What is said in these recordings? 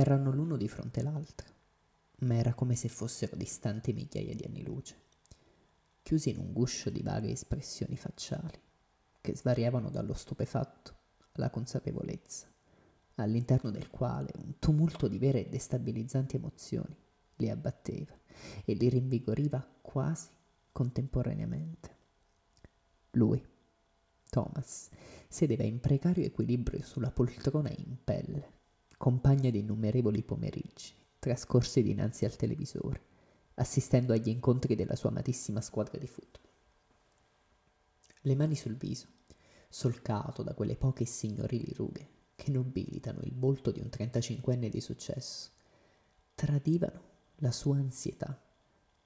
Erano l'uno di fronte all'altro, ma era come se fossero distanti migliaia di anni luce, chiusi in un guscio di vaghe espressioni facciali, che svariavano dallo stupefatto alla consapevolezza, all'interno del quale un tumulto di vere e destabilizzanti emozioni li abbatteva e li rinvigoriva quasi contemporaneamente. Lui, Thomas, sedeva in precario equilibrio sulla poltrona in pelle, compagna di innumerevoli pomeriggi trascorsi dinanzi al televisore, assistendo agli incontri della sua amatissima squadra di football. Le mani sul viso, solcato da quelle poche signorili rughe che nobilitano il volto di un 35enne di successo, tradivano la sua ansietà,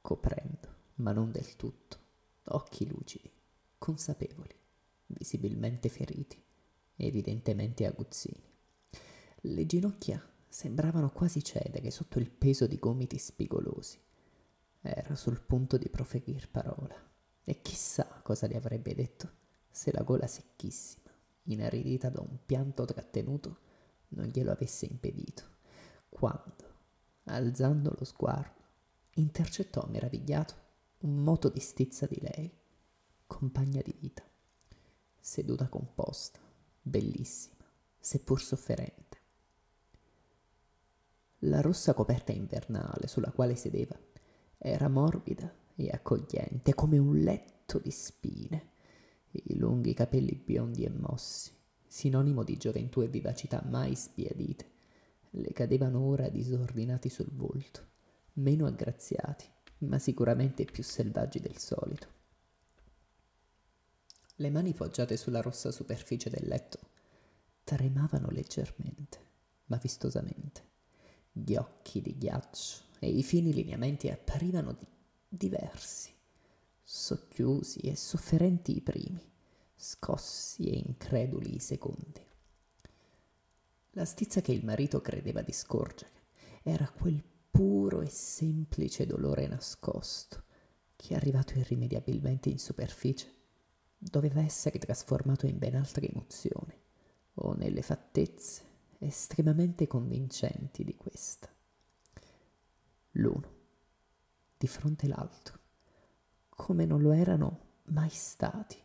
coprendo, ma non del tutto, occhi lucidi, consapevoli, visibilmente feriti, evidentemente aguzzini. Le ginocchia sembravano quasi cedere sotto il peso di gomiti spigolosi. Era sul punto di proferir parola, e chissà cosa le avrebbe detto se la gola secchissima, inaridita da un pianto trattenuto, non glielo avesse impedito, quando, alzando lo sguardo, intercettò meravigliato un moto di stizza di lei, compagna di vita, seduta composta, bellissima, seppur sofferente. La rossa coperta invernale sulla quale sedeva era morbida e accogliente come un letto di spine, i lunghi capelli biondi e mossi, sinonimo di gioventù e vivacità mai sbiadite, le cadevano ora disordinati sul volto, meno aggraziati, ma sicuramente più selvaggi del solito. Le mani poggiate sulla rossa superficie del letto tremavano leggermente, ma vistosamente. Gli occhi di ghiaccio e i fini lineamenti apparivano di- diversi, socchiusi e sofferenti i primi, scossi e increduli i secondi. La stizza che il marito credeva di scorgere era quel puro e semplice dolore nascosto che, arrivato irrimediabilmente in superficie, doveva essere trasformato in ben altre emozioni o nelle fattezze estremamente convincenti di questa. L'uno di fronte all'altro, come non lo erano mai stati,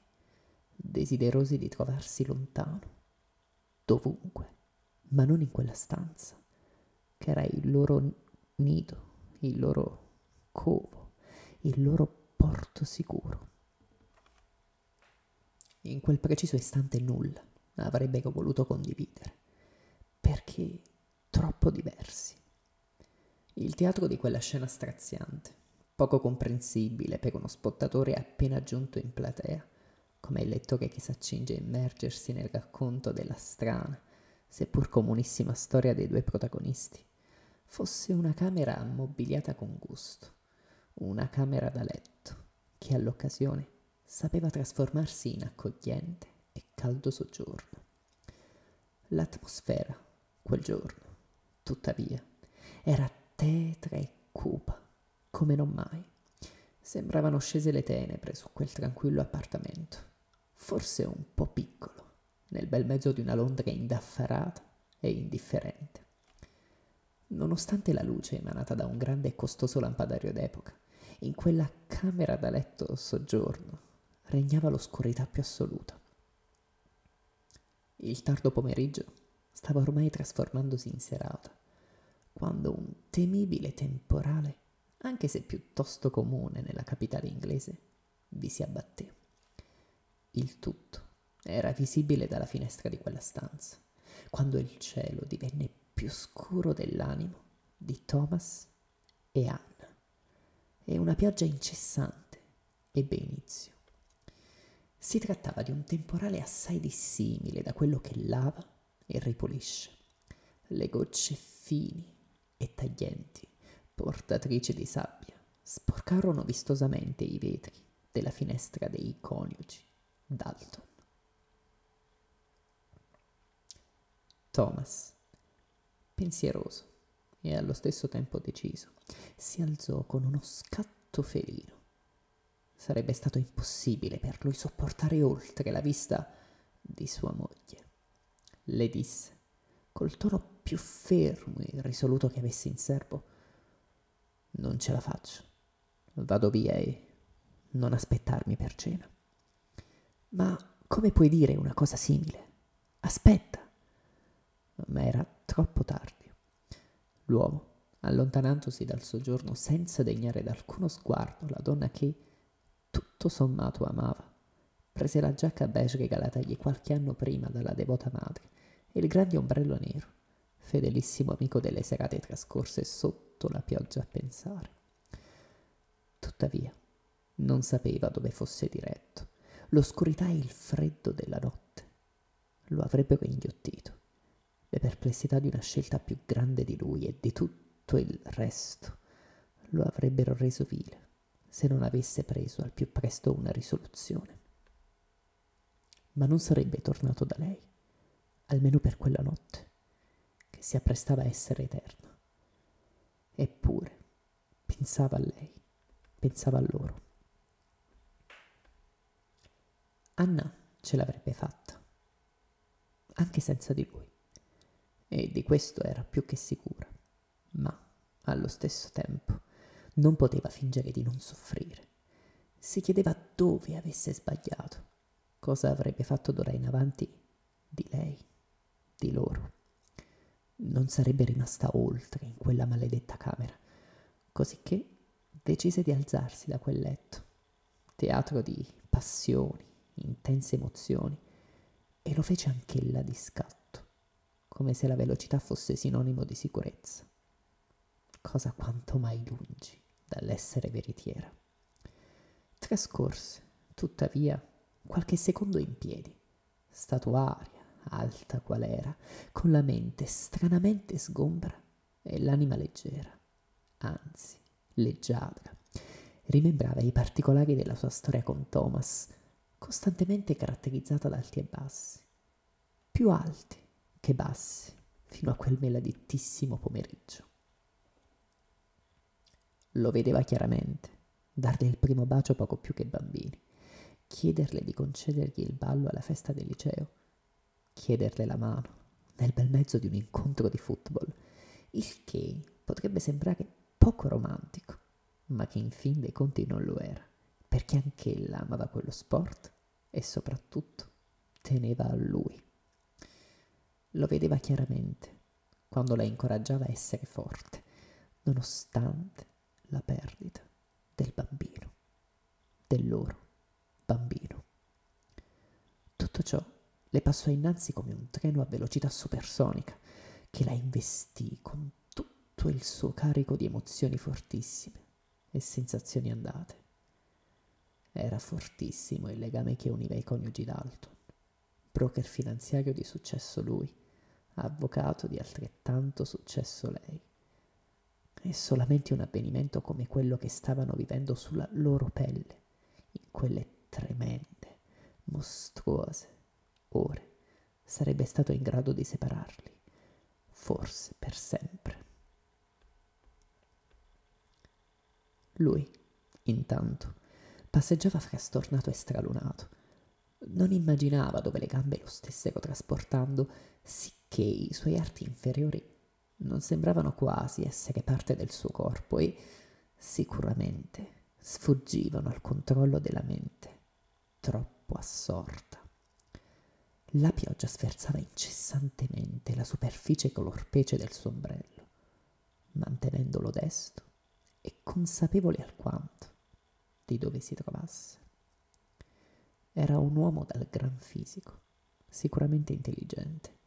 desiderosi di trovarsi lontano, dovunque, ma non in quella stanza, che era il loro nido, il loro covo, il loro porto sicuro. In quel preciso istante nulla avrebbero voluto condividere, perché troppo diversi. Il teatro di quella scena straziante, poco comprensibile per uno spottatore appena giunto in platea, come il lettore che s'accinge a immergersi nel racconto della strana, seppur comunissima storia dei due protagonisti, fosse una camera ammobiliata con gusto, una camera da letto, che all'occasione sapeva trasformarsi in accogliente e caldo soggiorno. L'atmosfera, quel giorno, tuttavia, era tetra e cupa, come non mai. Sembravano scese le tenebre su quel tranquillo appartamento, forse un po' piccolo, nel bel mezzo di una Londra indaffarata e indifferente. Nonostante la luce emanata da un grande e costoso lampadario d'epoca, in quella camera da letto soggiorno regnava l'oscurità più assoluta. Il tardo pomeriggio stava ormai trasformandosi in serata, quando un temibile temporale, anche se piuttosto comune nella capitale inglese, vi si abbatté. Il tutto era visibile dalla finestra di quella stanza, quando il cielo divenne più scuro dell'animo di Thomas e Anna, e una pioggia incessante ebbe inizio. Si trattava di un temporale assai dissimile da quello che lava e ripulisce. Le gocce fini e taglienti, portatrici di sabbia, sporcarono vistosamente i vetri della finestra dei coniugi Dalton. Thomas pensieroso e allo stesso tempo deciso, si alzò con uno scatto felino. Sarebbe stato impossibile per lui sopportare oltre la vista di sua moglie. Le disse, col tono più fermo e risoluto che avessi in serbo. Non ce la faccio. Vado via e non aspettarmi per cena. Ma come puoi dire una cosa simile? Aspetta. Ma era troppo tardi. L'uomo, allontanandosi dal soggiorno senza degnare d'alcuno sguardo la donna che, tutto sommato, amava, prese la giacca beige regalatagli qualche anno prima dalla devota madre il grande ombrello nero, fedelissimo amico delle serate trascorse sotto la pioggia a pensare. Tuttavia, non sapeva dove fosse diretto. L'oscurità e il freddo della notte lo avrebbero inghiottito. Le perplessità di una scelta più grande di lui e di tutto il resto lo avrebbero reso vile se non avesse preso al più presto una risoluzione. Ma non sarebbe tornato da lei, almeno per quella notte, che si apprestava a essere eterna. Eppure pensava a lei, pensava a loro. Anna ce l'avrebbe fatta, anche senza di lui, e di questo era più che sicura, ma allo stesso tempo non poteva fingere di non soffrire. Si chiedeva dove avesse sbagliato, cosa avrebbe fatto d'ora in avanti di lei, di loro. Non sarebbe rimasta oltre in quella maledetta camera, cosicché decise di alzarsi da quel letto, teatro di passioni, intense emozioni, e lo fece anch'ella di scatto, come se la velocità fosse sinonimo di sicurezza, cosa quanto mai lungi dall'essere veritiera. Trascorse, tuttavia, qualche secondo in piedi, statuaria, alta qual era, con la mente stranamente sgombra e l'anima leggera, anzi leggiadra. Rimembrava i particolari della sua storia con Thomas, costantemente caratterizzata da alti e bassi, più alti che bassi, fino a quel meladittissimo pomeriggio. Lo vedeva chiaramente, darle il primo bacio poco più che bambini, chiederle di concedergli il ballo alla festa del liceo, chiederle la mano nel bel mezzo di un incontro di football, il che potrebbe sembrare poco romantico, ma che in fin dei conti non lo era, perché anch'ella amava quello sport e soprattutto teneva a lui. Lo vedeva chiaramente quando la incoraggiava a essere forte, nonostante la perdita del bambino, del loro bambino. Le passò innanzi come un treno a velocità supersonica che la investì con tutto il suo carico di emozioni fortissime e sensazioni andate. Era fortissimo il legame che univa i coniugi Dalton, broker finanziario di successo lui, avvocato di altrettanto successo lei è solamente un avvenimento come quello che stavano vivendo sulla loro pelle, in quelle tremende, mostruose ore, sarebbe stato in grado di separarli, forse per sempre. Lui, intanto, passeggiava frastornato e stralunato. Non immaginava dove le gambe lo stessero trasportando, sicché i suoi arti inferiori non sembravano quasi essere parte del suo corpo e sicuramente sfuggivano al controllo della mente, troppo assorta. La pioggia sferzava incessantemente la superficie color pece del suo ombrello, mantenendolo desto e consapevole alquanto di dove si trovasse. Era un uomo dal gran fisico, sicuramente intelligente,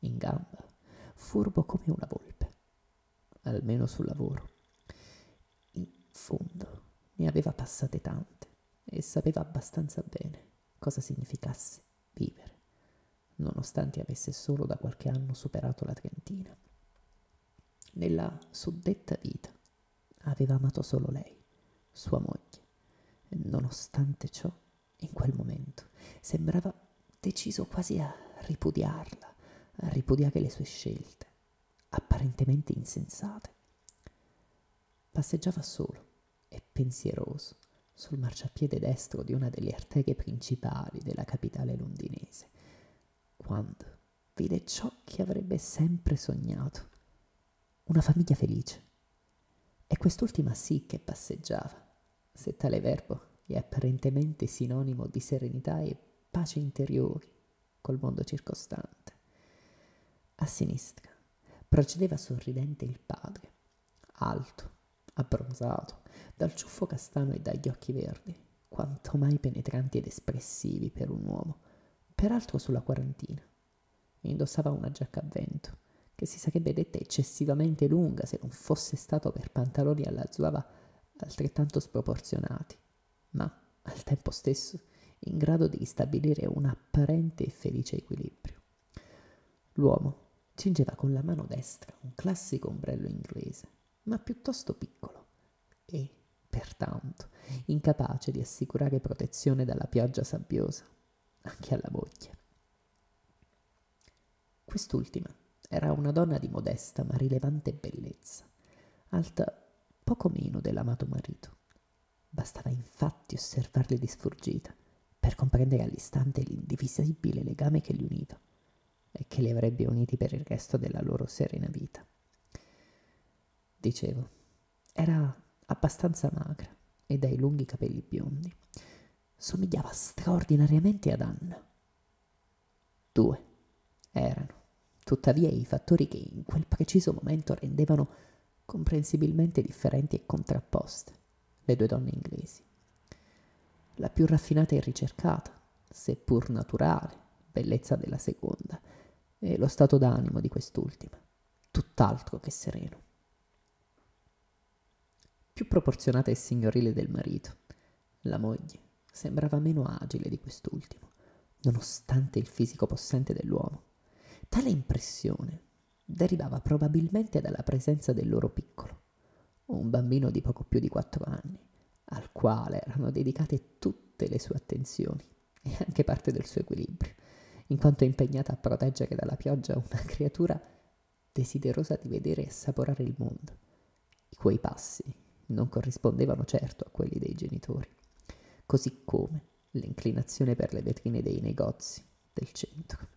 in gamba, furbo come una volpe, almeno sul lavoro. In fondo ne aveva passate tante e sapeva abbastanza bene cosa significasse vivere, nonostante avesse solo da qualche anno superato la trentina. Nella suddetta vita aveva amato solo lei, sua moglie, e nonostante ciò, in quel momento, sembrava deciso quasi a ripudiarla, a ripudiare le sue scelte, apparentemente insensate. Passeggiava solo e pensieroso sul marciapiede destro di una delle arterie principali della capitale londinese, quando, vide ciò che avrebbe sempre sognato, una famiglia felice. E quest'ultima sì che passeggiava, se tale verbo è apparentemente sinonimo di serenità e pace interiori col mondo circostante. A sinistra procedeva sorridente il padre, alto, abbronzato, dal ciuffo castano e dagli occhi verdi, quanto mai penetranti ed espressivi per un uomo, peraltro sulla quarantina. Indossava una giacca a vento, che si sarebbe detta eccessivamente lunga se non fosse stato per pantaloni alla zuava altrettanto sproporzionati, ma al tempo stesso in grado di ristabilire un apparente e felice equilibrio. L'uomo cingeva con la mano destra un classico ombrello inglese, ma piuttosto piccolo, e, pertanto, incapace di assicurare protezione dalla pioggia sabbiosa anche alla moglie. Quest'ultima era una donna di modesta ma rilevante bellezza, alta poco meno dell'amato marito. Bastava infatti osservarli di sfuggita per comprendere all'istante l'indivisibile legame che li univa e che li avrebbe uniti per il resto della loro serena vita. Dicevo, era abbastanza magra e dai lunghi capelli biondi. Somigliava straordinariamente ad Anna. Due erano, tuttavia, i fattori che in quel preciso momento rendevano comprensibilmente differenti e contrapposte le due donne inglesi. La più raffinata e ricercata, seppur naturale, bellezza della seconda, e lo stato d'animo di quest'ultima, tutt'altro che sereno più proporzionata e signorile del marito. La moglie sembrava meno agile di quest'ultimo, nonostante il fisico possente dell'uomo. Tale impressione derivava probabilmente dalla presenza del loro piccolo, un bambino di poco più di quattro anni, al quale erano dedicate tutte le sue attenzioni e anche parte del suo equilibrio, in quanto impegnata a proteggere dalla pioggia una creatura desiderosa di vedere e assaporare il mondo, i cui passi non corrispondevano certo a quelli dei genitori, così come l'inclinazione per le vetrine dei negozi del centro.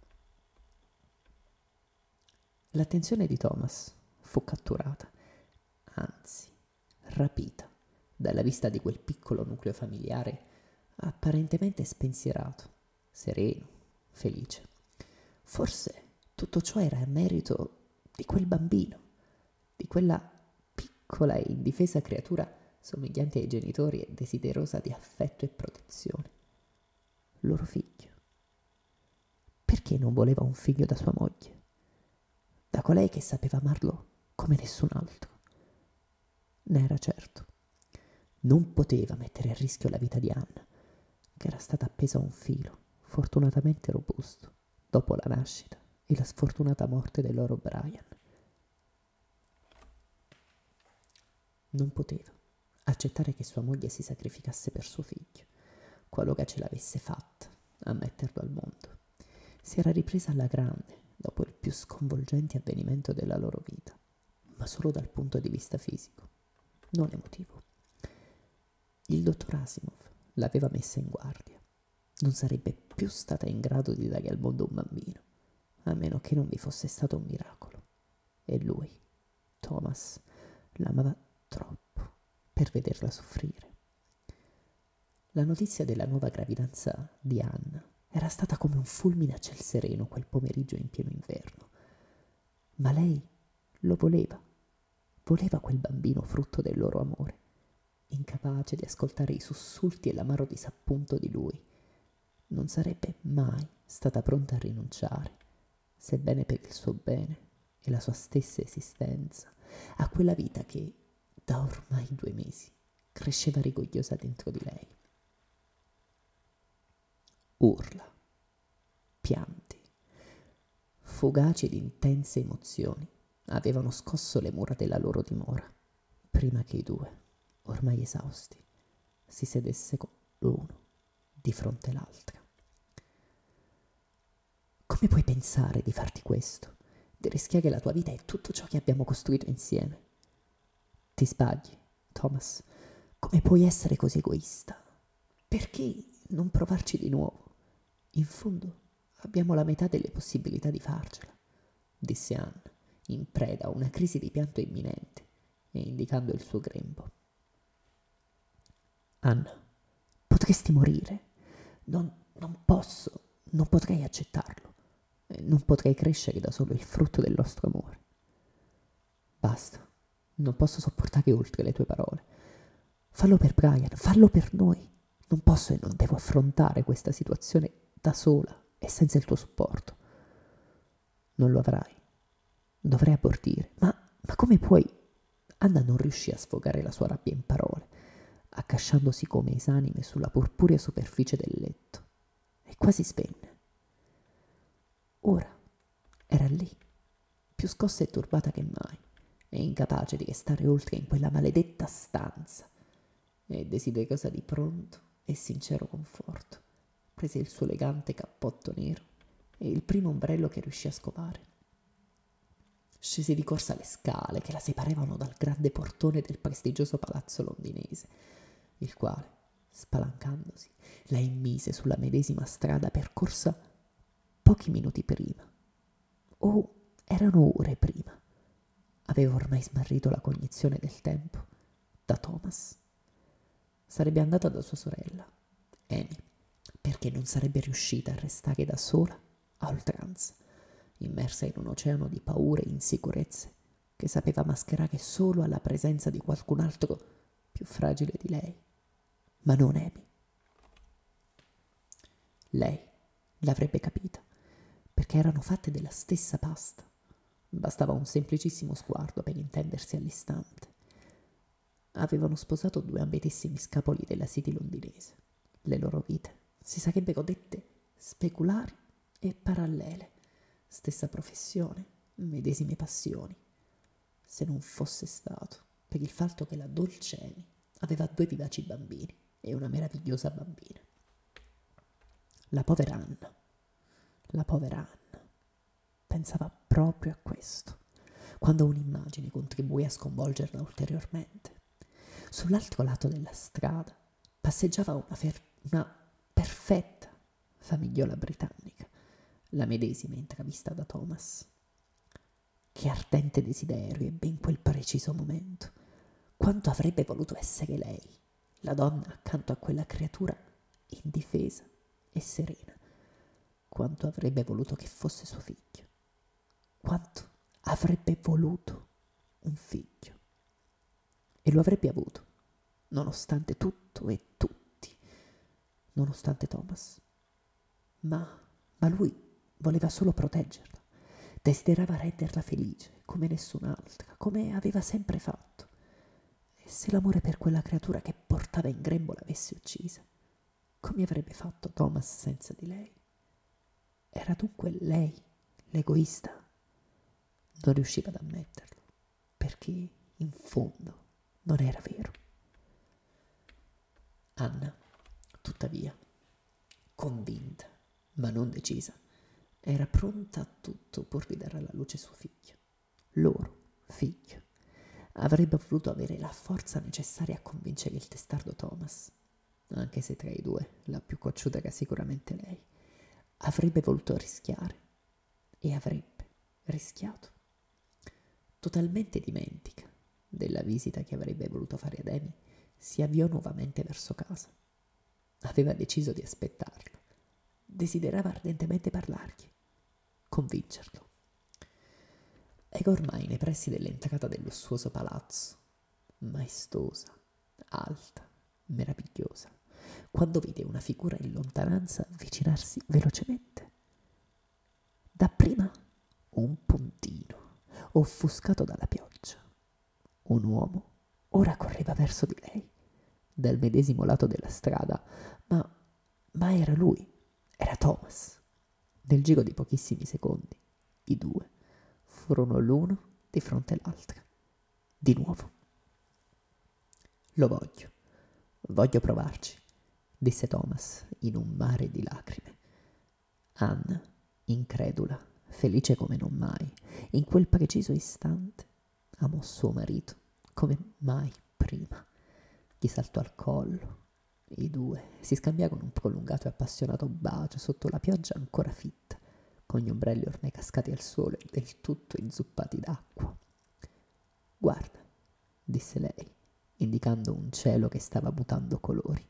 L'attenzione di Thomas fu catturata, anzi rapita, dalla vista di quel piccolo nucleo familiare apparentemente spensierato, sereno, felice. Forse tutto ciò era a merito di quel bambino, di quella piccola e indifesa creatura somigliante ai genitori e desiderosa di affetto e protezione. Loro figlio. Perché non voleva un figlio da sua moglie? Da colei che sapeva amarlo come nessun altro. Ne era certo. Non poteva mettere a rischio la vita di Anna, che era stata appesa a un filo, fortunatamente robusto, dopo la nascita e la sfortunata morte del loro Brian. Non poteva accettare che sua moglie si sacrificasse per suo figlio, qualora ce l'avesse fatta a metterlo al mondo. Si era ripresa alla grande dopo il più sconvolgente avvenimento della loro vita, ma solo dal punto di vista fisico, non emotivo. Il dottor Asimov l'aveva messa in guardia. Non sarebbe più stata in grado di dare al mondo un bambino, a meno che non vi fosse stato un miracolo. E lui, Thomas, l'amava per vederla soffrire. La notizia della nuova gravidanza di Anna era stata come un fulmine a ciel sereno quel pomeriggio in pieno inverno. Ma lei lo voleva, voleva quel bambino frutto del loro amore, incapace di ascoltare i sussulti e l'amaro disappunto di lui. Non sarebbe mai stata pronta a rinunciare, sebbene per il suo bene e la sua stessa esistenza, a quella vita che da ormai due mesi cresceva rigogliosa dentro di lei. Urla, pianti, fugaci ed intense emozioni avevano scosso le mura della loro dimora, prima che i due, ormai esausti, si sedessero l'uno di fronte all'altra. Come puoi pensare di farti questo, di rischiare la tua vita e tutto ciò che abbiamo costruito insieme? Ti sbagli, Thomas. Come puoi essere così egoista? Perché non provarci di nuovo? In fondo, abbiamo la metà delle possibilità di farcela, disse Anna, in preda a una crisi di pianto imminente e indicando il suo grembo. Anna, potresti morire. Non, non posso, non potrei accettarlo. Non potrei crescere da solo il frutto del nostro amore. Basta, non posso sopportare oltre le tue parole. Fallo per Brian, fallo per noi. Non posso e non devo affrontare questa situazione da sola e senza il tuo supporto. Non lo avrai. Dovrei abortire. Ma, ma come puoi? Anna non riuscì a sfogare la sua rabbia in parole, accasciandosi come esanime sulla purpurea superficie del letto, e quasi spenne. Ora era lì, più scossa e turbata che mai, e incapace di restare oltre in quella maledetta stanza, e desiderosa di pronto e sincero conforto prese il suo elegante cappotto nero e il primo ombrello che riuscì a scovare. Scese di corsa le scale che la separavano dal grande portone del prestigioso palazzo londinese, il quale, spalancandosi, la immise sulla medesima strada percorsa pochi minuti prima. O erano ore prima. Aveva ormai smarrito la cognizione del tempo da Thomas. Sarebbe andata da sua sorella, Amy, perché non sarebbe riuscita a restare da sola a oltranza, immersa in un oceano di paure e insicurezze che sapeva mascherare solo alla presenza di qualcun altro più fragile di lei, ma non Amy. Lei l'avrebbe capita, perché erano fatte della stessa pasta. Bastava un semplicissimo sguardo per intendersi all'istante. Avevano sposato due ambitissimi scapoli della city londinese. Le loro vite si sarebbero dette speculari e parallele, stessa professione, medesime passioni, se non fosse stato per il fatto che la dolce Amy aveva due vivaci bambini e una meravigliosa bambina. La povera Anna, la povera Anna, pensava proprio a questo, quando un'immagine contribuì a sconvolgerla ulteriormente. Sull'altro lato della strada passeggiava una, fer- una perfetta famigliola britannica, la medesima intravista da Thomas. Che ardente desiderio ebbe in quel preciso momento. Quanto avrebbe voluto essere lei, la donna accanto a quella creatura indifesa e serena. Quanto avrebbe voluto che fosse suo figlio. Quanto avrebbe voluto un figlio. E lo avrebbe avuto, nonostante tutto e tutto nonostante Thomas. Ma, ma lui voleva solo proteggerla, desiderava renderla felice come nessun'altra, come aveva sempre fatto. E se l'amore per quella creatura che portava in grembo l'avesse uccisa, come avrebbe fatto Thomas senza di lei? Era dunque lei l'egoista? Non riusciva ad ammetterlo, perché in fondo non era vero. Anna Tuttavia, convinta, ma non decisa, era pronta a tutto pur di dare alla luce suo figlio. Loro, figlio. Avrebbe voluto avere la forza necessaria a convincere il testardo Thomas, anche se tra i due la più cocciuta era sicuramente lei. Avrebbe voluto rischiare e avrebbe rischiato. Totalmente dimentica della visita che avrebbe voluto fare ad Amy, si avviò nuovamente verso casa. Aveva deciso di aspettarlo. Desiderava ardentemente parlargli, convincerlo. Era ormai nei pressi dell'entrata del lussuoso palazzo, maestosa, alta, meravigliosa, quando vide una figura in lontananza avvicinarsi velocemente. Dapprima un puntino, offuscato dalla pioggia. Un uomo ora correva verso di lei dal medesimo lato della strada, ma, ma era lui, era Thomas. Nel giro di pochissimi secondi, i due furono l'uno di fronte all'altra. Di nuovo. Lo voglio, voglio provarci, disse Thomas in un mare di lacrime. Anna, incredula, felice come non mai, in quel preciso istante amò suo marito come mai prima gli saltò al collo I due si scambiarono un prolungato e appassionato bacio sotto la pioggia ancora fitta, con gli ombrelli ormai cascati al sole del tutto inzuppati d'acqua. Guarda, disse lei, indicando un cielo che stava mutando colori.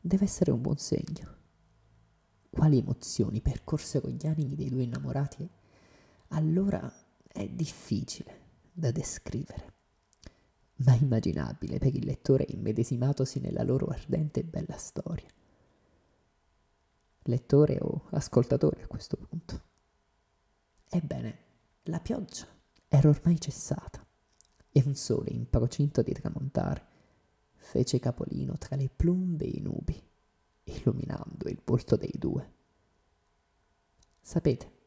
Deve essere un buon segno. Quali emozioni percorsero gli animi dei due innamorati? Allora è difficile da descrivere ma immaginabile per il lettore immedesimatosi nella loro ardente e bella storia. Lettore o ascoltatore a questo punto. Ebbene, la pioggia era ormai cessata e un sole in procinto di tramontare fece capolino tra le plumbe e i nubi, illuminando il volto dei due. Sapete,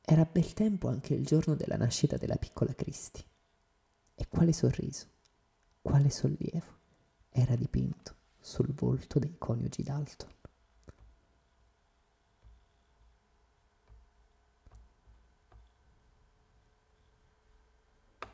era bel tempo anche il giorno della nascita della piccola Cristi. E quale sorriso, quale sollievo era dipinto sul volto dei coniugi d'alto.